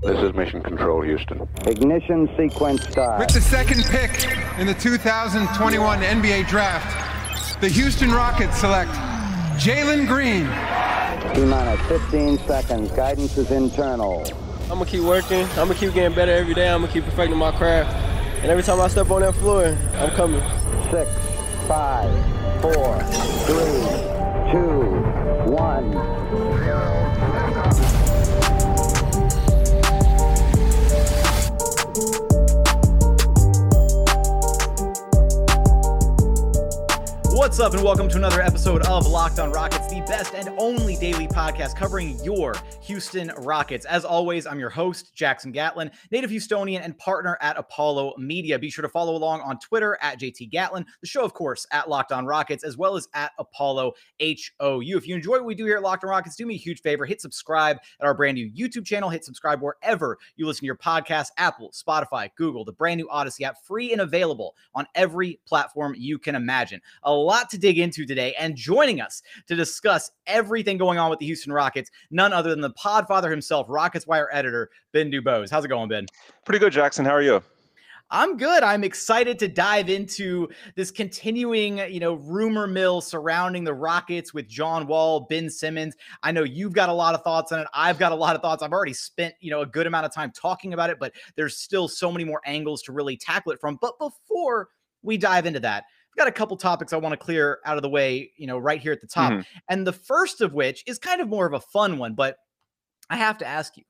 This is Mission Control, Houston. Ignition sequence start. With the second pick in the 2021 NBA Draft, the Houston Rockets select Jalen Green. T minus 15 seconds. Guidance is internal. I'm gonna keep working. I'm gonna keep getting better every day. I'm gonna keep perfecting my craft. And every time I step on that floor, I'm coming. Six, five, four, three, two, one. What's up, and welcome to another episode of Locked on Rockets, the best and only daily podcast covering your Houston Rockets. As always, I'm your host, Jackson Gatlin, native Houstonian and partner at Apollo Media. Be sure to follow along on Twitter at JT Gatlin, the show, of course, at Locked on Rockets, as well as at Apollo HOU. If you enjoy what we do here at Locked on Rockets, do me a huge favor hit subscribe at our brand new YouTube channel. Hit subscribe wherever you listen to your podcast Apple, Spotify, Google, the brand new Odyssey app, free and available on every platform you can imagine. A lot to dig into today, and joining us to discuss everything going on with the Houston Rockets, none other than the podfather himself, Rockets Wire editor, Ben DuBose. How's it going, Ben? Pretty good, Jackson. How are you? I'm good. I'm excited to dive into this continuing, you know, rumor mill surrounding the Rockets with John Wall, Ben Simmons. I know you've got a lot of thoughts on it. I've got a lot of thoughts. I've already spent, you know, a good amount of time talking about it, but there's still so many more angles to really tackle it from. But before we dive into that, got a couple topics I want to clear out of the way, you know, right here at the top. Mm-hmm. And the first of which is kind of more of a fun one, but I have to ask you,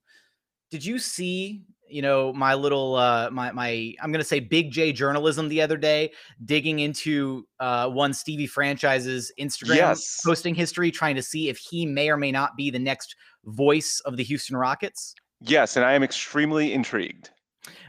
did you see, you know, my little uh my my I'm gonna say big J journalism the other day, digging into uh one Stevie franchise's Instagram yes. posting history, trying to see if he may or may not be the next voice of the Houston Rockets? Yes, and I am extremely intrigued.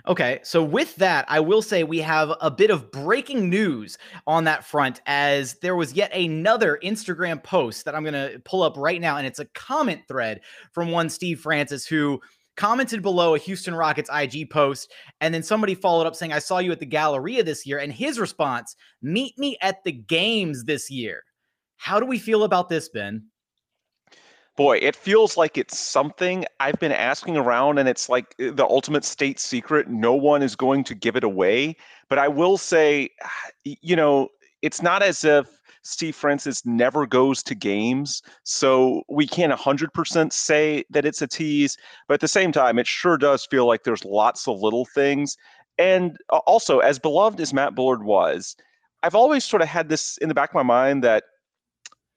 Okay, so with that, I will say we have a bit of breaking news on that front as there was yet another Instagram post that I'm going to pull up right now. And it's a comment thread from one Steve Francis who commented below a Houston Rockets IG post. And then somebody followed up saying, I saw you at the Galleria this year. And his response, meet me at the games this year. How do we feel about this, Ben? Boy, it feels like it's something I've been asking around, and it's like eh, the ultimate state secret. No one is going to give it away. But I will say, you know, it's not as if Steve Francis never goes to games. So we can't 100% say that it's a tease. But at the same time, it sure does feel like there's lots of little things. And uh, also, as beloved as Matt Bullard was, I've always sort of had this in the back of my mind that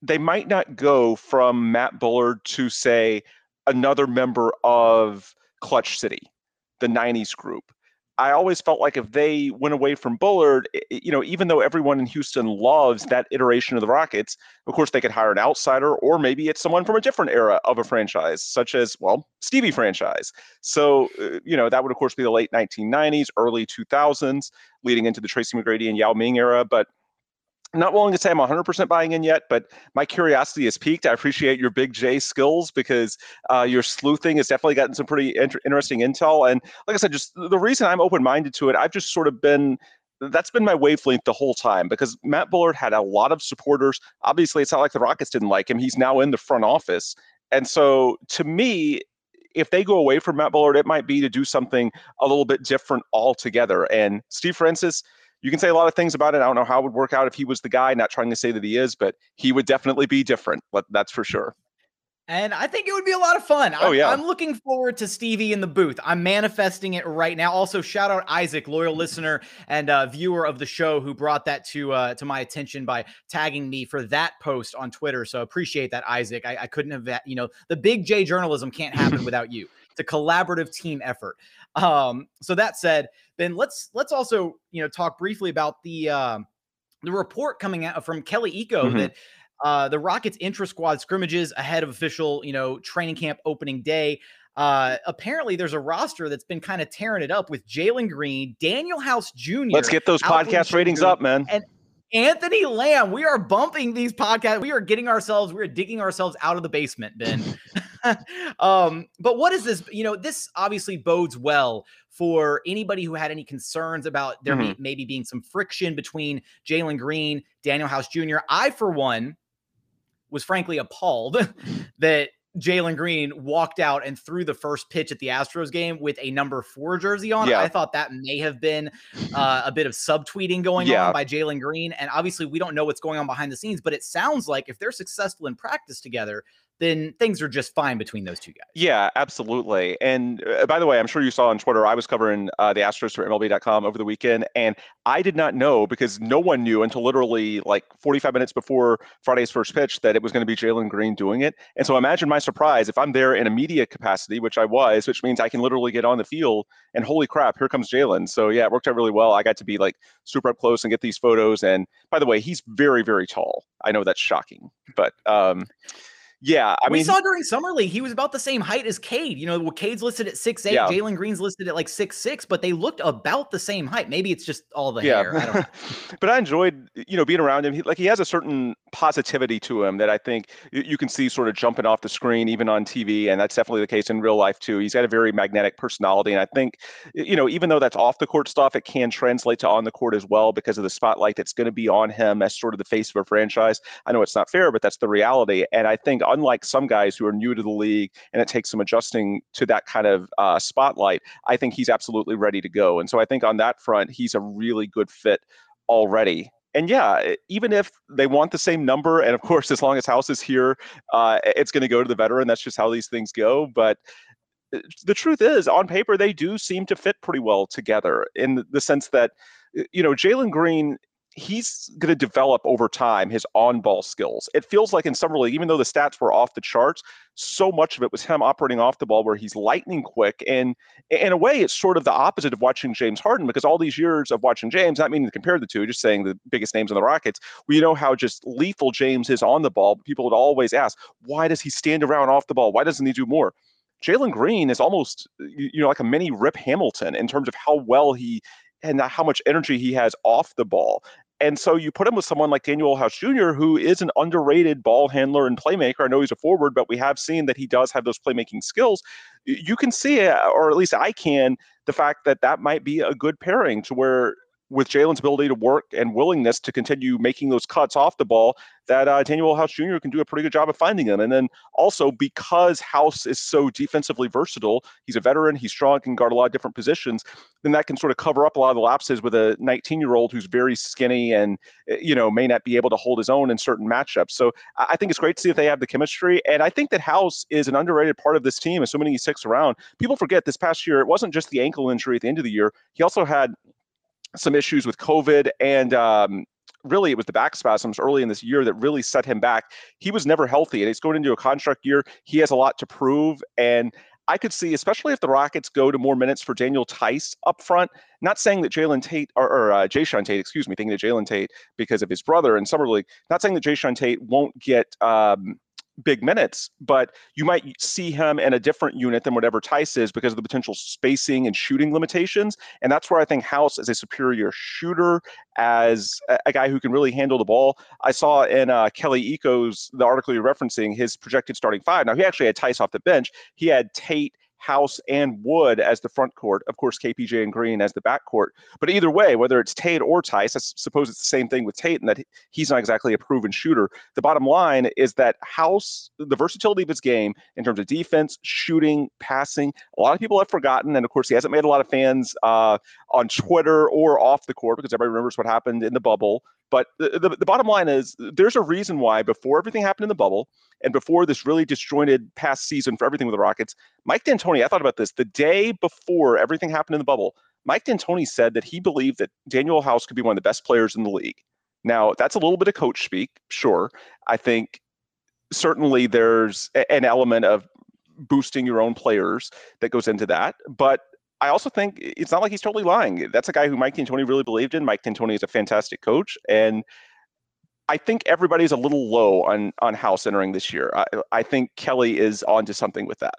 they might not go from Matt Bullard to say another member of Clutch City, the 90s group. I always felt like if they went away from Bullard, you know, even though everyone in Houston loves that iteration of the Rockets, of course they could hire an outsider or maybe it's someone from a different era of a franchise, such as, well, Stevie franchise. So, uh, you know, that would of course be the late 1990s, early 2000s, leading into the Tracy McGrady and Yao Ming era. But not willing to say I'm 100% buying in yet, but my curiosity has peaked. I appreciate your big J skills because uh, your sleuthing has definitely gotten some pretty inter- interesting intel. And like I said, just the reason I'm open minded to it, I've just sort of been that's been my wavelength the whole time because Matt Bullard had a lot of supporters. Obviously, it's not like the Rockets didn't like him. He's now in the front office. And so to me, if they go away from Matt Bullard, it might be to do something a little bit different altogether. And Steve Francis, you can say a lot of things about it. I don't know how it would work out if he was the guy, not trying to say that he is, but he would definitely be different. That's for sure. And I think it would be a lot of fun. Oh, yeah. I'm looking forward to Stevie in the booth. I'm manifesting it right now. Also, shout out Isaac, loyal listener and uh, viewer of the show, who brought that to uh, to my attention by tagging me for that post on Twitter. So appreciate that, Isaac. I, I couldn't have, you know, the big J journalism can't happen without you. It's a collaborative team effort. Um, so that said, Ben, let's let's also you know talk briefly about the um, the report coming out from Kelly Iko mm-hmm. that uh, the Rockets intra squad scrimmages ahead of official you know training camp opening day. Uh, apparently, there's a roster that's been kind of tearing it up with Jalen Green, Danuel House Jr. Let's get those podcast ratings up, man. And Anthony Lamb. We are bumping these podcasts. We are getting ourselves, we are digging ourselves out of the basement, Ben. um, but what is this? You know, this obviously bodes well for anybody who had any concerns about there mm-hmm. maybe being some friction between Jalen Green, Danuel House Jr. I, for one, was frankly appalled that Jalen Green walked out and threw the first pitch at the Astros game with a number four jersey on. Yeah. I thought that may have been uh, a bit of subtweeting going Yeah. on by Jalen Green. And obviously, we don't know what's going on behind the scenes, but it sounds like if they're successful in practice together, then things are just fine between those two guys. Yeah, absolutely. And uh, by the way, I'm sure you saw on Twitter, I was covering uh, the Astros for MLB.com over the weekend, and I did not know because no one knew until literally like 45 minutes before Friday's first pitch that it was going to be Jalen Green doing it. And so imagine my surprise if I'm there in a media capacity, which I was, which means I can literally get on the field and holy crap, here comes Jalen. So yeah, it worked out really well. I got to be like super up close and get these photos. And by the way, he's very, very tall. I know that's shocking, but um, yeah, I we mean, saw during summer league he was about the same height as Cade. You know, well, Cade's listed at six eight, Yeah. Jalen Green's listed at like six six, but they looked about the same height. Maybe it's just all the hair. I don't know. but I enjoyed, you know, being around him. He, like he has a certain positivity to him that I think you, you can see sort of jumping off the screen, even on TV, and that's definitely the case in real life too. He's got a very magnetic personality, and I think, you know, even though that's off the court stuff, it can translate to on the court as well because of the spotlight that's going to be on him as sort of the face of a franchise. I know it's not fair, but that's the reality. And I think, unlike some guys who are new to the league and it takes some adjusting to that kind of uh, spotlight, I think he's absolutely ready to go. And so I think on that front, he's a really good fit already. And yeah, even if they want the same number, and of course, as long as House is here, uh, it's going to go to the veteran. That's just how these things go. But uh, the truth is, on paper, they do seem to fit pretty well together in the- the sense that, uh, you know, Jalen Green, he's going to develop over time his on ball skills. It feels like in summer league, even though the stats were off the charts, so much of it was him operating off the ball where he's lightning quick. And in a way, it's sort of the opposite of watching James Harden because all these years of watching James, not meaning to compare the two, just saying the biggest names on the Rockets, we know how just lethal James is on the ball. People would always ask, why does he stand around off the ball? Why doesn't he do more? Jalen Green is almost, you know, like a mini Rip Hamilton in terms of how well he and how much energy he has off the ball. And so you put him with someone like Danuel House Jr., who is an underrated ball handler and playmaker. I know he's a forward, but we have seen that he does have those playmaking skills. You can see, uh, or at least I can, the fact that that might be a good pairing to where, with Jalen's ability to work and willingness to continue making those cuts off the ball, that uh, Danuel House Jr. can do a pretty good job of finding them. And then also because House is so defensively versatile, he's a veteran, he's strong, can guard a lot of different positions. Then that can sort of cover up a lot of the lapses with a 19 year old who's very skinny and uh, you know may not be able to hold his own in certain matchups. So I think it's great to see if they have the chemistry. And I think that House is an underrated part of this team, assuming he sticks around. People forget this past year, it wasn't just the ankle injury at the end of the year. He also had some issues with COVID and um, really it was the back spasms early in this year that really set him back. He was never healthy and he's going into a contract year. He has a lot to prove. And I could see, especially if the Rockets go to more minutes for Daniel Theis up front, not saying that Jalen Tate or, or uh, Jae'Sean Tate, excuse me, thinking of Jalen Tate because of his brother in Summer League, not saying that Jae'Sean Tate won't get um, big minutes, but you might see him in a different unit than whatever Theis is because of the potential spacing and shooting limitations. And that's where I think House is a superior shooter, as a, guy who can really handle the ball. I saw in uh, Kelly Iko's the article you're referencing his projected starting five. Now he actually had Theis off the bench. He had Tate. House and Wood as the front court, of course, KPJ and Green as the back court. But either way, whether it's Tate or Theis, I suppose it's the same thing with Tate, and that he's not exactly a proven shooter. The bottom line is that House, the versatility of his game in terms of defense, shooting, passing, a lot of people have forgotten. And of course, he hasn't made a lot of fans uh, on Twitter or off the court because everybody remembers what happened in the bubble. But the, the, the bottom line is there's a reason why before everything happened in the bubble and before this really disjointed past season for everything with the Rockets, Mike D'Antoni, I thought about this the day before everything happened in the bubble. Mike D'Antoni said that he believed that Danuel House could be one of the best players in the league. Now, that's a little bit of coach speak, sure. I think certainly there's an element of boosting your own players that goes into that. But I also think it's not like he's totally lying. That's a guy who Mike D'Antoni really believed in. Mike D'Antoni is a fantastic coach, and I think everybody's a little low on on House entering this year. I, I think Kelly is onto something with that.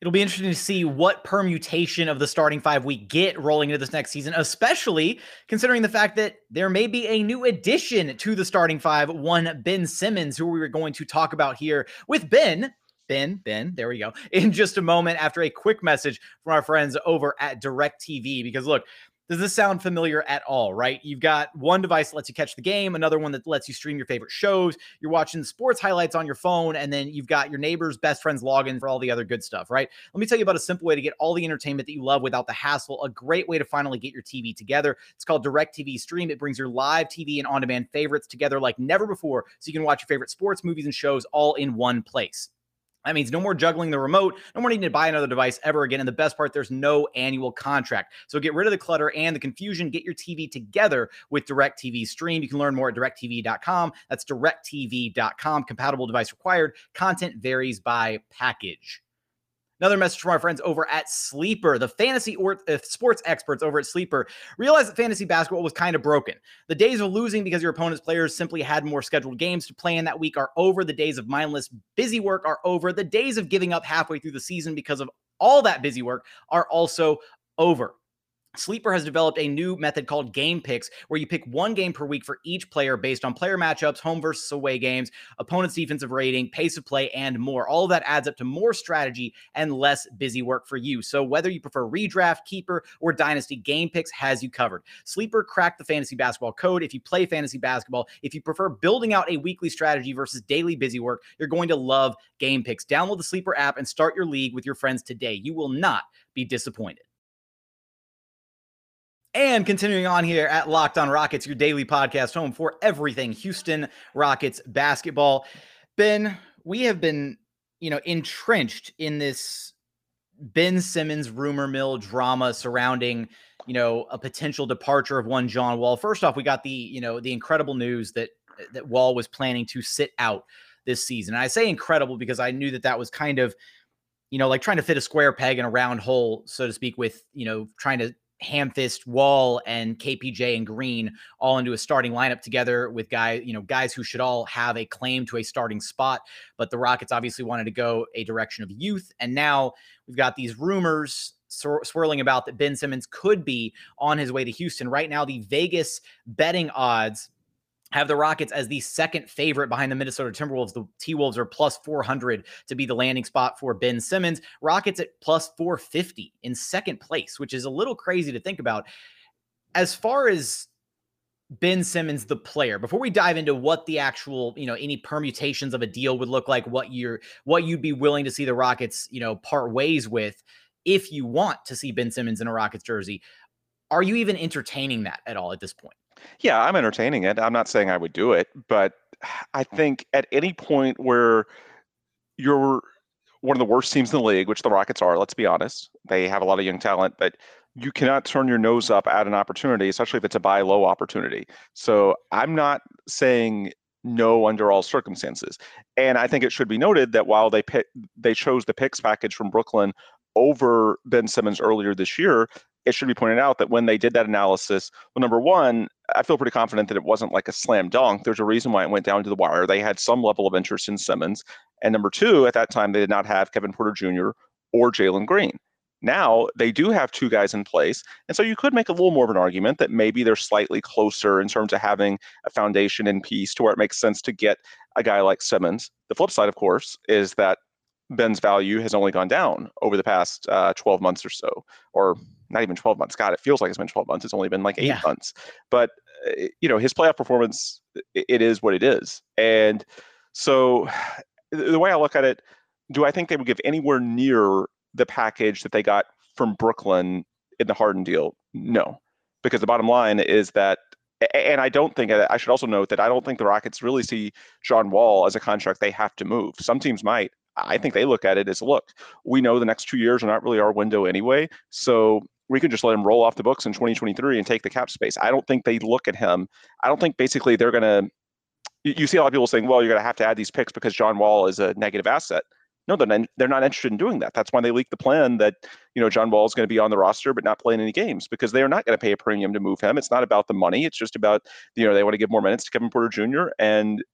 It'll be interesting to see what permutation of the starting five we get rolling into this next season, especially considering the fact that there may be a new addition to the starting five, one Ben Simmons, who we were going to talk about here with Ben. Ben, Ben, there we go. In just a moment after a quick message from our friends over at DirecTV. Because look, Does this sound familiar at all, right? You've got one device that lets you catch the game, another one that lets you stream your favorite shows. You're watching sports highlights on your phone, and then you've got your neighbor's best friend's login for all the other good stuff, right? Let me tell you about a simple way to get all the entertainment that you love without the hassle. A great way to finally get your TV together. It's called DirecTV Stream. It brings your live TV and on demand favorites together like never before, so you can watch your favorite sports, movies, and shows all in one place. That means no more juggling the remote, no more needing to buy another device ever again. And the best part, there's no annual contract. So get rid of the clutter and the confusion. Get your TV together with DirecTV Stream. You can learn more at directv.com. That's directv.com. Compatible device required. Content varies by package. Another message from our friends over at Sleeper. The fantasy or uh, sports experts over at Sleeper realized that fantasy basketball was kind of broken. The days of losing because your opponent's players simply had more scheduled games to play in that week are over. The days of mindless busy work are over. The days of giving up halfway through the season because of all that busy work are also over. Sleeper has developed a new method called game picks, where you pick one game per week for each player based on player matchups, home versus away games, opponent's defensive rating, pace of play, and more. All of that adds up to more strategy and less busy work for you. So whether you prefer redraft, keeper, or dynasty, game picks has you covered. Sleeper cracked the fantasy basketball code. If you play fantasy basketball, if you prefer building out a weekly strategy versus daily busy work, you're going to love game picks. Download the Sleeper app and start your league with your friends today. You will not be disappointed. And continuing on here at Locked On Rockets, your daily podcast home for everything Houston Rockets basketball. Ben, we have been, you know, entrenched in this Ben Simmons rumor mill drama surrounding, you know, a potential departure of one John Wall. First off, we got the, you know, the incredible news that that Wall was planning to sit out this season. And I say incredible because I knew that that was kind of, you know, like trying to fit a square peg in a round hole, so to speak, with, you know, trying to Hamfist, Wall, and KPJ and Green all into a starting lineup together with guys, you know, guys who should all have a claim to a starting spot. But the Rockets obviously wanted to go a direction of youth, and now we've got these rumors swirling about that Ben Simmons could be on his way to Houston. Right now, the Vegas betting odds have the Rockets as the second favorite behind the Minnesota Timberwolves. The T Wolves are plus 400 to be the landing spot for Ben Simmons. Rockets at plus 450 in second place, which is a little crazy to think about. As far as Ben Simmons, the player, before we dive into what the actual, you know, any permutations of a deal would look like, what you're, what you'd be willing to see the Rockets, you know, part ways with, if you want to see Ben Simmons in a Rockets jersey, are you even entertaining that at all at this point? Yeah, I'm entertaining it. I'm not saying I would do it, but I think at any point where you're one of the worst teams in the league, which the Rockets are, let's be honest, they have a lot of young talent, but you cannot turn your nose up at an opportunity, especially if it's a buy low opportunity. So I'm not saying no under all circumstances. And I think it should be noted that while they pick, they chose the picks package from Brooklyn over Ben Simmons earlier this year, it should be pointed out that when they did that analysis, well, number one, I feel pretty confident that it wasn't like a slam dunk. There's a reason why it went down to the wire. They had some level of interest in Simmons. And number two, at that time, they did not have Kevin Porter Jr. or Jalen Green. Now they do have two guys in place. And so you could make a little more of an argument that maybe they're slightly closer in terms of having a foundation in peace to where it makes sense to get a guy like Simmons. The flip side, of course, is that Ben's value has only gone down over the past uh, 12 months or so, or not even 12 months. God, it feels like it's been 12 months. It's only been like eight yeah. months. But, uh, you know, his playoff performance, it is what it is. And so the way I look at it, do I think they would give anywhere near the package that they got from Brooklyn in the Harden deal? No. Because the bottom line is that and I don't think I should also note that I don't think the Rockets really see John Wall as a contract they have to move. Some teams might. I think they look at it as look, we know the next two years are not really our window anyway. So we can just let him roll off the books in 2023 and take the cap space. I don't think they look at him. I don't think basically they're going to. You see a lot of people saying, well, you're going to have to add these picks because John Wall is a negative asset. No, they're not, they're not interested in doing that. That's why they leaked the plan that, you know, John Wall is going to be on the roster but not playing any games because they are not going to pay a premium to move him. It's not about the money. It's just about, you know, they want to give more minutes to Kevin Porter Jr. and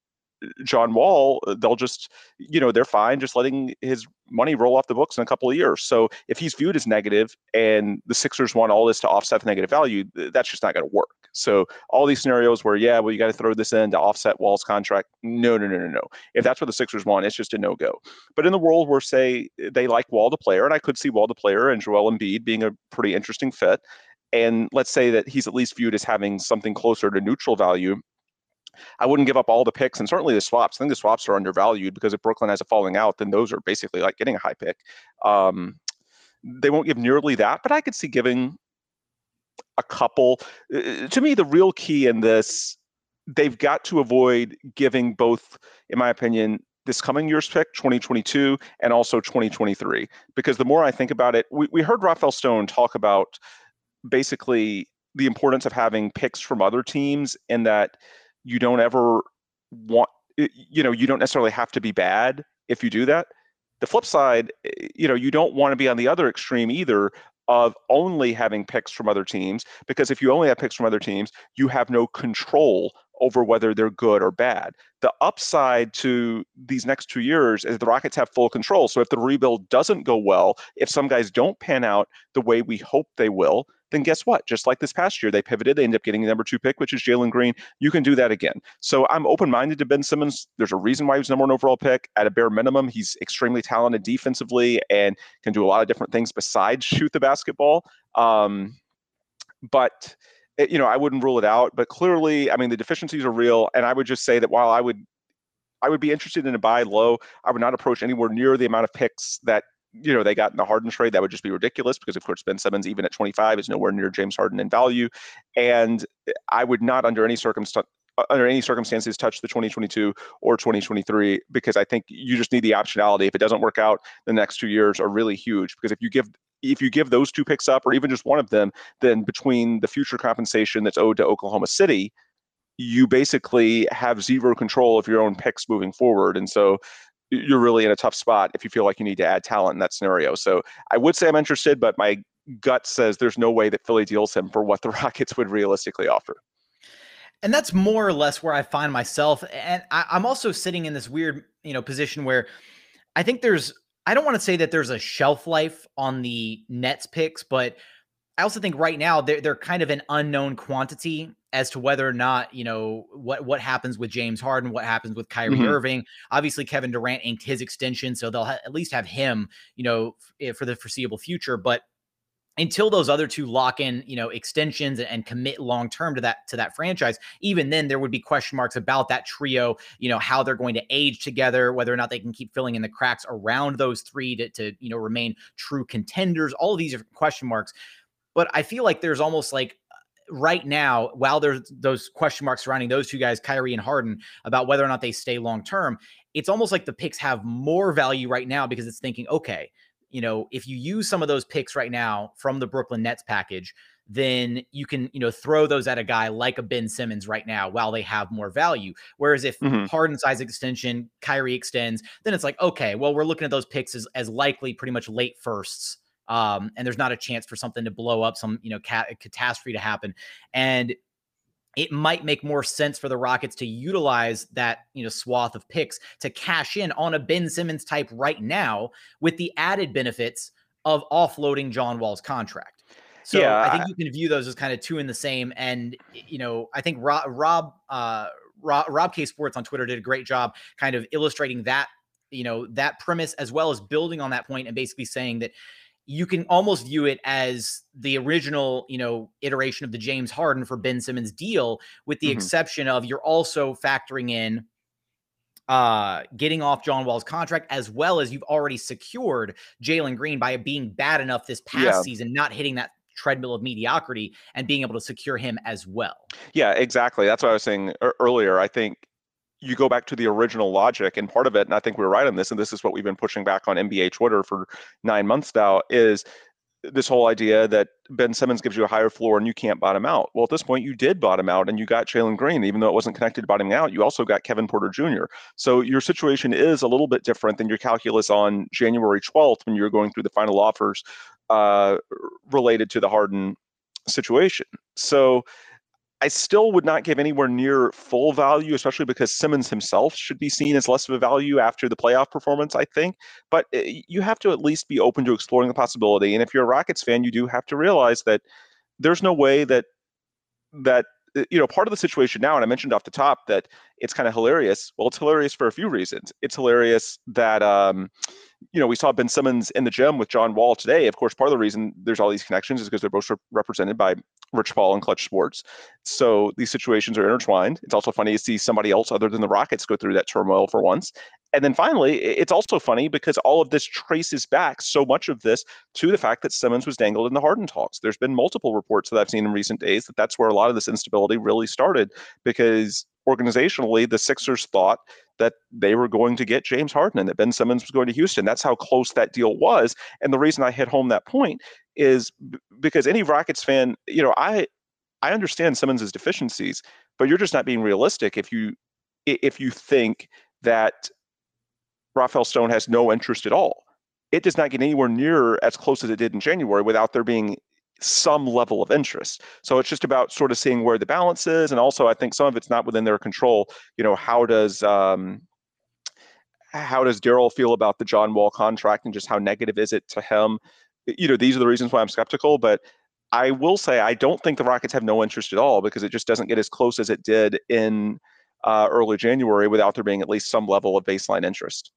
John Wall, uh, they'll just, you know, they're fine just letting his money roll off the books in a couple of years. So if he's viewed as negative and the Sixers want all this to offset the negative value, that's just not going to work. So all these scenarios where, yeah, well, you got to throw this in to offset Wall's contract. No, no, no, no, no. If that's what the Sixers want, it's just a no go. But in the world where, say, they like Wall the player, and I could see Wall the player and Joel Embiid being a pretty interesting fit, and let's say that he's at least viewed as having something closer to neutral value, I wouldn't give up all the picks and certainly the swaps. I think the swaps are undervalued because if Brooklyn has a falling out, then those are basically like getting a high pick. Um, they won't give nearly that, but I could see giving a couple. Uh, to me, the real key in this, they've got to avoid giving both, in my opinion, this coming year's pick, 2022, and also 2023. Because the more I think about it, we, we heard Rafael Stone talk about basically the importance of having picks from other teams and that you don't ever want, you know, you don't necessarily have to be bad if you do that. The flip side, eh, you know, you don't want to be on the other extreme either of only having picks from other teams because if you only have picks from other teams, you have no control over whether they're good or bad. The upside to these next two years is the Rockets have full control. So if the rebuild doesn't go well, if some guys don't pan out the way we hope they will, then guess what? Just like this past year, they pivoted. They end up getting the number two pick, which is Jalen Green. You can do that again. So I'm open minded to Ben Simmons. There's a reason why he was number one overall pick. At a bare minimum, he's extremely talented defensively and can do a lot of different things besides shoot the basketball. Um, but it, you know, I wouldn't rule it out, but clearly, I mean, the deficiencies are real. And I would just say that while I would, I would be interested in a buy low, I would not approach anywhere near the amount of picks that you know they got in the Harden trade. That would just be ridiculous because of course Ben Simmons, even at 25, is nowhere near James Harden in value. And I would not, under any circumstance, uh, under any circumstances touch the 2022 or 2023 because I think you just need the optionality. If it doesn't work out, the next two years are really huge because if you give if you give those two picks up or even just one of them, then between the future compensation that's owed to Oklahoma City, you basically have zero control of your own picks moving forward. And so you're really in a tough spot if you feel like you need to add talent in that scenario. So I would say I'm interested, but my gut says there's no way that Philly deals him for what the Rockets would realistically offer. And that's more or less where I find myself. And I, I'm also sitting in this weird, you know, position where I think there's I don't want to say that there's a shelf life on the Nets picks, but I also think right now they're they're kind of an unknown quantity as to whether or not you know what what happens with James Harden, what happens with Kyrie mm-hmm. Irving. Obviously, Kevin Durant inked his extension, so they'll ha- at least have him, you know, f- eh, for the foreseeable future. But until those other two lock in, you know, extensions and, and commit long term to that to that franchise, even then there would be question marks about that trio. You know, how they're going to age together, whether or not they can keep filling in the cracks around those three to to you know remain true contenders. All of these are question marks. But I feel like there's almost like right now, while there's those question marks surrounding those two guys, Kyrie and Harden, about whether or not they stay long term, it's almost like the picks have more value right now because it's thinking, okay, you know, if you use some of those picks right now from the Brooklyn Nets package, then you can, you know, throw those at a guy like a Ben Simmons right now while they have more value. Whereas if mm-hmm. Harden size extension, Kyrie extends, then it's like, okay, well, we're looking at those picks as, as likely pretty much late firsts. Um, and there's not a chance for something to blow up, some, you know, cat- catastrophe to happen. And it might make more sense for the Rockets to utilize that, you know, swath of picks to cash in on a Ben Simmons type right now with the added benefits of offloading John Wall's contract. So yeah, I think you can view those as kind of two in the same. And you know, I think Rob Rob uh, Rob, Rob K Sports on Twitter did a great job kind of illustrating that you know that premise as well as building on that point and basically saying that you can almost view it as the original, you know, iteration of the James Harden for Ben Simmons deal, with the mm-hmm. exception of you're also factoring in uh getting off John Wall's contract as well as you've already secured Jalen Green by being bad enough this past yeah. season, not hitting that treadmill of mediocrity and being able to secure him as well. Yeah, exactly. That's what I was saying earlier. I think you go back to the original logic and part of it and i think we're right on this and this is what we've been pushing back on nba twitter for nine months now is this whole idea that Ben Simmons gives you a higher floor and you can't bottom out. Well, at this point, you did bottom out and you got Jalen Green, even though it wasn't connected to bottoming out. You also got Kevin Porter Jr. So your situation is a little bit different than your calculus on January 12th when you're going through the final offers uh, related to the Harden situation. So I still would not give anywhere near full value, especially because Simmons himself should be seen as less of a value after the playoff performance, I think. But eh, you have to at least be open to exploring the possibility. And if you're a Rockets fan, you do have to realize that there's no way that that uh, you know, part of the situation now, and I mentioned off the top that it's kind of hilarious. Well, it's hilarious for a few reasons. It's hilarious that um, you know, we saw Ben Simmons in the gym with John Wall today. Of course, part of the reason there's all these connections is because they're both represented by Rich Paul and Clutch Sports. So these situations are intertwined. It's also funny to see somebody else other than the Rockets go through that turmoil for once. And then finally, it's also funny because all of this traces back so much of this to the fact that Simmons was dangled in the Harden talks. There's been multiple reports that I've seen in recent days that that's where a lot of this instability really started because organizationally, the Sixers thought that they were going to get James Harden and that Ben Simmons was going to Houston. That's how close that deal was. And the reason I hit home that point is because any Rockets fan, you know, I I understand Simmons's deficiencies, but you're just not being realistic if you if you think that Rafael Stone has no interest at all. It does not get anywhere near as close as it did in January without there being some level of interest. So it's just about sort of seeing where the balance is, and also I think some of it's not within their control. You know, how does um, how does Daryl feel about the John Wall contract, and just how negative is it to him? You know, these are the reasons why I'm skeptical, but. I will say I don't think the Rockets have no interest at all because it just doesn't get as close as it did in uh, early January without there being at least some level of baseline interest.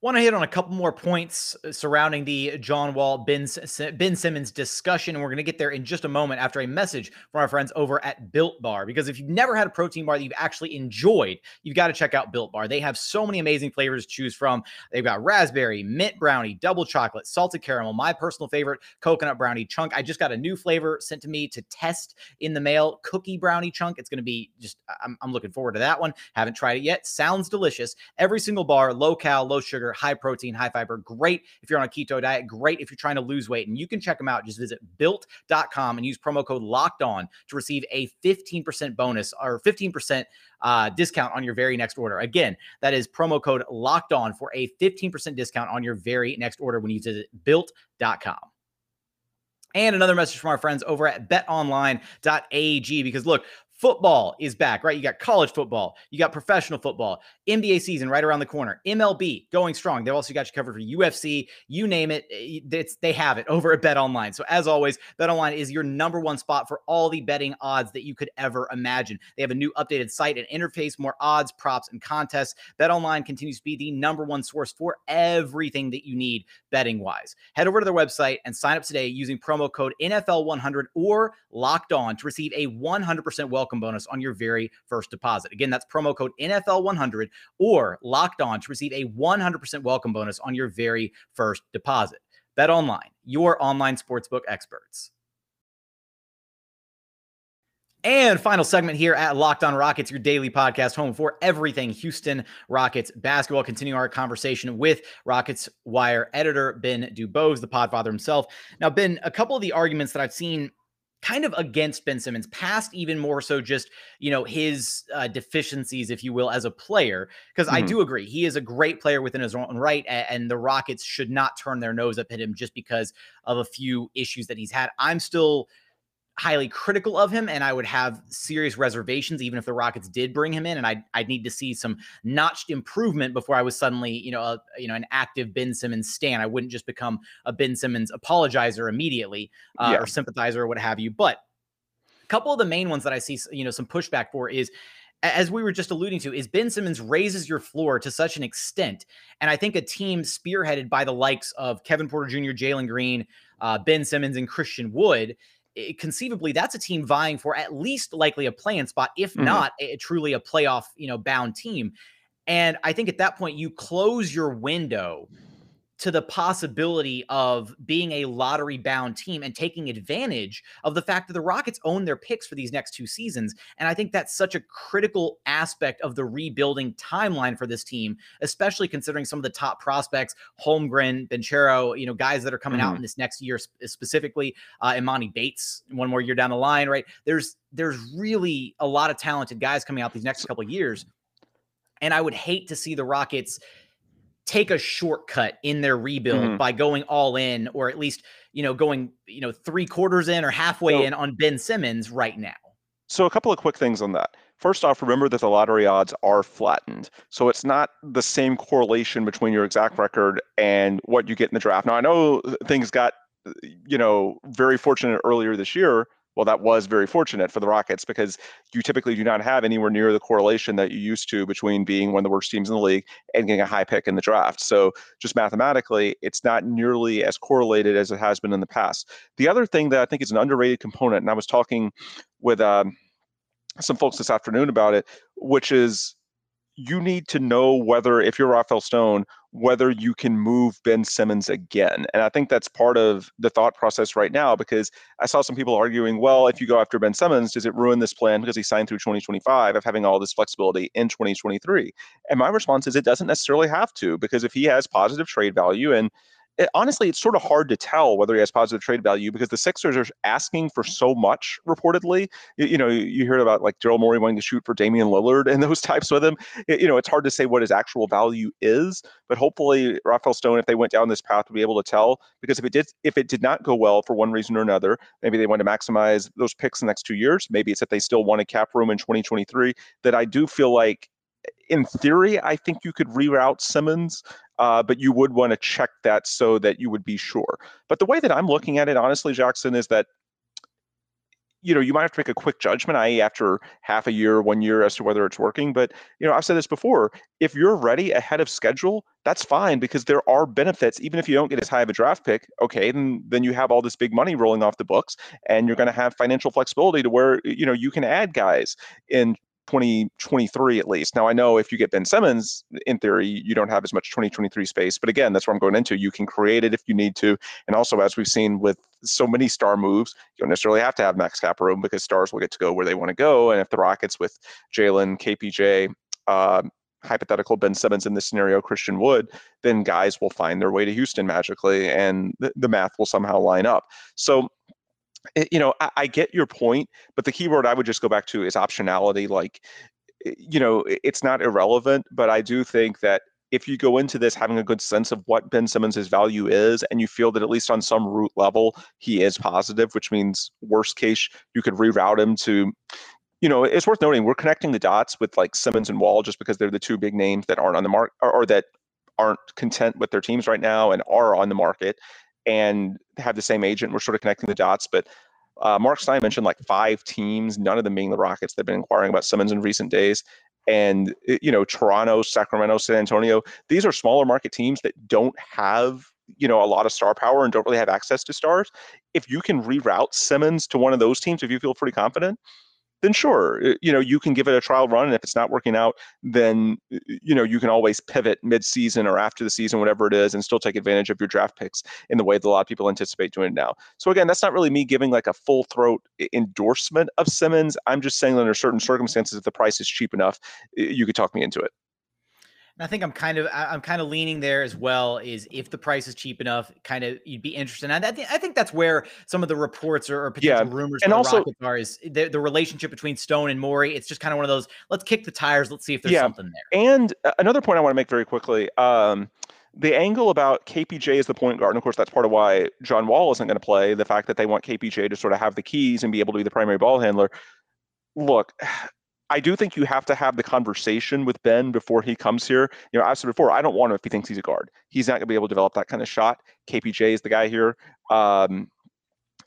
Want to hit on a couple more points uh, surrounding the John Wall Ben, ben Simmons discussion, and we're going to get there in just a moment after a message from our friends over at Built Bar. Because if you've never had a protein bar that you've actually enjoyed, you've got to check out Built Bar. They have so many amazing flavors to choose from. They've got raspberry, mint brownie, double chocolate, salted caramel. My personal favorite, coconut brownie chunk. I just got a new flavor sent to me to test in the mail, cookie brownie chunk. It's going to be just, I'm, I'm looking forward to that one. Haven't tried it yet. Sounds delicious. Every single bar, low cal, low sugar high protein, high fiber. Great if you're on a keto diet. Great if you're trying to lose weight. And you can check them out. Just visit built.com and use promo code locked on to receive a 15% bonus or 15% uh, discount on your very next order. Again, that is promo code locked on for a 15% discount on your very next order when you visit built.com. And another message from our friends over at betonline.ag because look, Football is back, right? You got college football, you got professional football, NBA season right around the corner, MLB going strong. They've also got you covered for UFC, you name it. Eh, it's, they have it over at Bet Online. So, as always, Bet Online is your number one spot for all the betting odds that you could ever imagine. They have a new updated site and interface, more odds, props, and contests. Bet Online continues to be the number one source for everything that you need betting wise. Head over to their website and sign up today using promo code NFL100 or locked on to receive a 100% welcome welcome bonus on your very first deposit. Again, that's promo code NFL100 or locked on to receive a 100% welcome bonus on your very first deposit. Bet online, your online sportsbook experts. And final segment here at Locked On Rockets, your daily podcast home for everything Houston Rockets basketball. Continue our conversation with Rockets Wire editor Ben DuBose, the podfather himself. Now, Ben, a couple of the arguments that I've seen kind of against Ben Simmons, past even more so just, you know, his uh, deficiencies, if you will, as a player. Because mm-hmm. I do agree, he is a great player within his own right, and the Rockets should not turn their nose up at him just because of a few issues that he's had. I'm still highly critical of him, and I would have serious reservations even if the Rockets did bring him in, and I'd, I'd need to see some notched improvement before I was suddenly, you know, a, you know, an active Ben Simmons stan. I wouldn't just become a Ben Simmons apologizer immediately uh, yeah. or sympathizer or what have you. But a couple of the main ones that I see, you know, some pushback for is as we were just alluding to, is Ben Simmons raises your floor to such an extent. And I think a team spearheaded by the likes of Kevin Porter Jr., Jalen Green, uh, Ben Simmons, and Christian Wood it, conceivably that's a team vying for at least likely a play-in spot, if mm-hmm. not a, truly a playoff, you know, bound team. And I think at that point you close your window to the possibility of being a lottery bound team and taking advantage of the fact that the Rockets own their picks for these next two seasons. And I think that's such a critical aspect of the rebuilding timeline for this team, especially considering some of the top prospects, Holmgren, Banchero, you know, guys that are coming mm-hmm. out in this next year specifically, uh, Emoni Bates, one more year down the line, right? There's there's really a lot of talented guys coming out these next couple of years. And I would hate to see the Rockets take a shortcut in their rebuild mm-hmm. by going all in or at least you know going you know three quarters in or halfway so, in on ben simmons right now. So a couple of quick things on that. First off remember that the lottery odds are flattened. So it's not the same correlation between your exact record and what you get in the draft. Now i know things got you know very fortunate earlier this year Well, that was very fortunate for the Rockets because you typically do not have anywhere near the correlation that you used to between being one of the worst teams in the league and getting a high pick in the draft. So, just mathematically, it's not nearly as correlated as it has been in the past. The other thing that I think is an underrated component, and I was talking with um, some folks this afternoon about it, which is you need to know whether, if you're Rafael Stone, whether you can move Ben Simmons again. And I think that's part of the thought process right now because I saw some people arguing, well, if you go after Ben Simmons, does it ruin this plan because he signed through 2025 of having all this flexibility in 2023? And my response is it doesn't necessarily have to because if he has positive trade value and it, honestly, it's sort of hard to tell whether he has positive trade value because the Sixers are asking for mm. so much. Reportedly, you, you know, you hear about like Daryl Morey wanting to shoot for Damian Lillard and those types with him. It, you know, it's hard to say what his actual value is, but hopefully, Rafael Stone, if they went down this path, would be able to tell. Because if it did, if it did not go well for one reason or another, maybe they want to maximize those picks the next two years. Maybe it's that they still want a cap room in 2023. That I do feel like in theory, I think you could reroute Simmons uh, but you would want to check that so that you would be sure. But the way that I'm looking at it, honestly, Jackson, is that you know you might have to make a quick judgment i.e after half a year one year as to whether it's working but you know i've said this before if you're ready ahead of schedule that's fine because there are benefits even if you don't get as high of a draft pick okay then then you have all this big money rolling off the books and you're going to have financial flexibility to where you know you can add guys in 2023 at least. Now I know if you get Ben Simmons, in theory, you don't have as much 2023 space. But again, that's what I'm going into. You can create it if you need to. And also, as we've seen with so many star moves, you don't necessarily have to have max cap room because stars will get to go where they want to go. And if the Rockets with Jalen, KPJ, uh, um, hypothetical Ben Simmons in this scenario, Christian Wood, then guys will find their way to Houston magically, and the, the math will somehow line up. So Eh, you know, I, I get your point, but the keyword I would just go back to is optionality. Like, eh, you know, it's not irrelevant, but I do think that if you go into this having a good sense of what Ben Simmons' value is, and you feel that at least on some root level he is positive, which means worst case you could reroute him to, you know, it's worth noting we're connecting the dots with like Simmons and Wall just because they're the two big names that aren't on the market or, or, that aren't content with their teams right now and are on the market and have the same agent. We're sort of connecting the dots. But uh, Mark Stein mentioned like five teams, none of them being the Rockets. They've been inquiring about Simmons in recent days. And, you know, Toronto, Sacramento, San Antonio, these are smaller market teams that don't have, you know, a lot of star power and don't really have access to stars. If you can reroute Simmons to one of those teams, if you feel pretty confident, then sure, uh, you know, you can give it a trial run. And if it's not working out, then, you know, you can always pivot mid-season or after the season, whatever it is, and still take advantage of your draft picks in the way that a lot of people anticipate doing now. So again, that's not really me giving like a full throat endorsement of Simmons. I'm just saying that under certain circumstances, if the price is cheap enough, you could talk me into it. I think I'm kind of I'm kind of leaning there as well. Is if the price is cheap enough, kind of you'd be interested. And I, think I think that's where some of the reports or, or potential yeah. rumors and also Rockets are is the, the relationship between Stone and Morey. It's just kind of one of those. Let's kick the tires. Let's see if there's yeah. something there. And another point I want to make very quickly. Um, the angle about KPJ as the point guard, and of course that's part of why John Wall isn't going to play. The fact that they want KPJ to sort of have the keys and be able to be the primary ball handler. Look, I do think you have to have the conversation with Ben before he comes here. You know, I said before, I don't want him if he thinks he's a guard. He's not going to be able to develop that kind of shot. KPJ is the guy here. Um,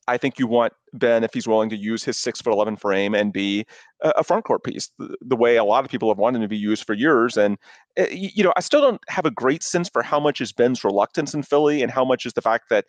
I think you want Ben if he's willing to use his six foot eleven frame and be a, front court piece, the, the, way a lot of people have wanted to be used for years. And uh, you know, I still don't have a great sense for how much is Ben's reluctance in Philly and how much is the fact that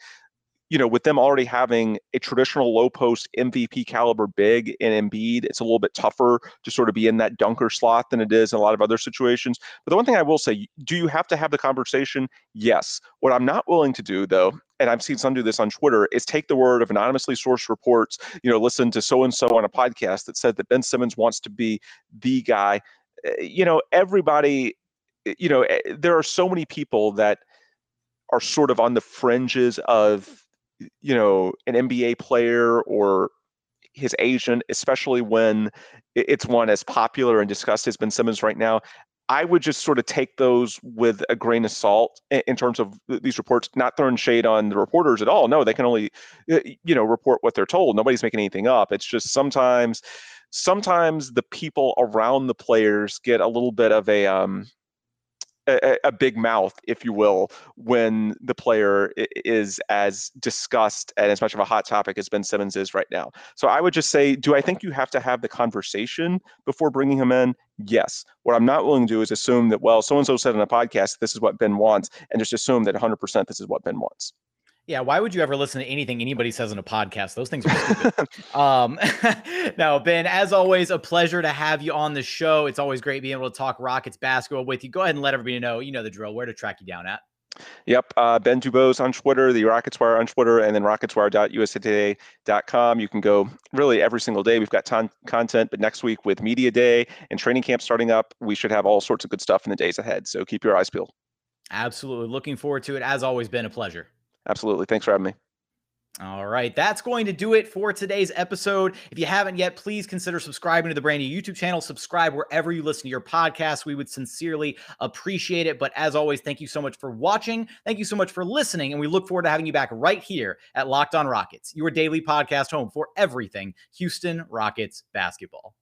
you know, with them already having a traditional low post MVP caliber big in Embiid, it's a little bit tougher to sort of be in that dunker slot than it is in a lot of other situations. But the one thing I will say, do you have to have the conversation? Yes. What I'm not willing to do, though, and I've seen some do this on Twitter, is take the word of anonymously sourced reports, you know, listen to so and so on a podcast that said that Ben Simmons wants to be the guy. Eh, you know, everybody, eh, you know, eh, there are so many people that are sort of on the fringes of you know, an NBA player or his agent, especially when it's one as popular and discussed as Ben Simmons right now. I would just sort of take those with a grain of salt in terms of these reports, not throwing shade on the reporters at all. No, they can only, you know, report what they're told. Nobody's making anything up. It's just sometimes, sometimes the people around the players get a little bit of a, um, a, a, big mouth, if you will, when the player is as discussed and as much of a hot topic as Ben Simmons is right now. So I would just say, do I think you have to have the conversation before bringing him in? Yes. What I'm not willing to do is assume that, well, so and so said in a podcast, this is what Ben wants, and just assume that 100% this is what Ben wants. Yeah, why would you ever listen to anything anybody says in a podcast? Those things are stupid. um, now, Ben, as always, a pleasure to have you on the show. It's always great being able to talk Rockets basketball with you. Go ahead and let everybody know. You know the drill. Where to track you down at? Yep. Uh, ben DuBose on Twitter, the Rockets Wire on Twitter, and then rocketswire.usatoday.com. You can go really every single day. We've got ton- content, but next week with Media Day and training camp starting up, we should have all sorts of good stuff in the days ahead. So keep your eyes peeled. Absolutely. Looking forward to it. As always, been a pleasure. Absolutely. Thanks for having me. All right, that's going to do it for today's episode. If you haven't yet, please consider subscribing to the brand new YouTube channel. Subscribe wherever you listen to your podcast. We would sincerely appreciate it. But as always, thank you so much for watching. Thank you so much for listening. And we look forward to having you back right here at Locked On Rockets, your daily podcast home for everything Houston Rockets basketball.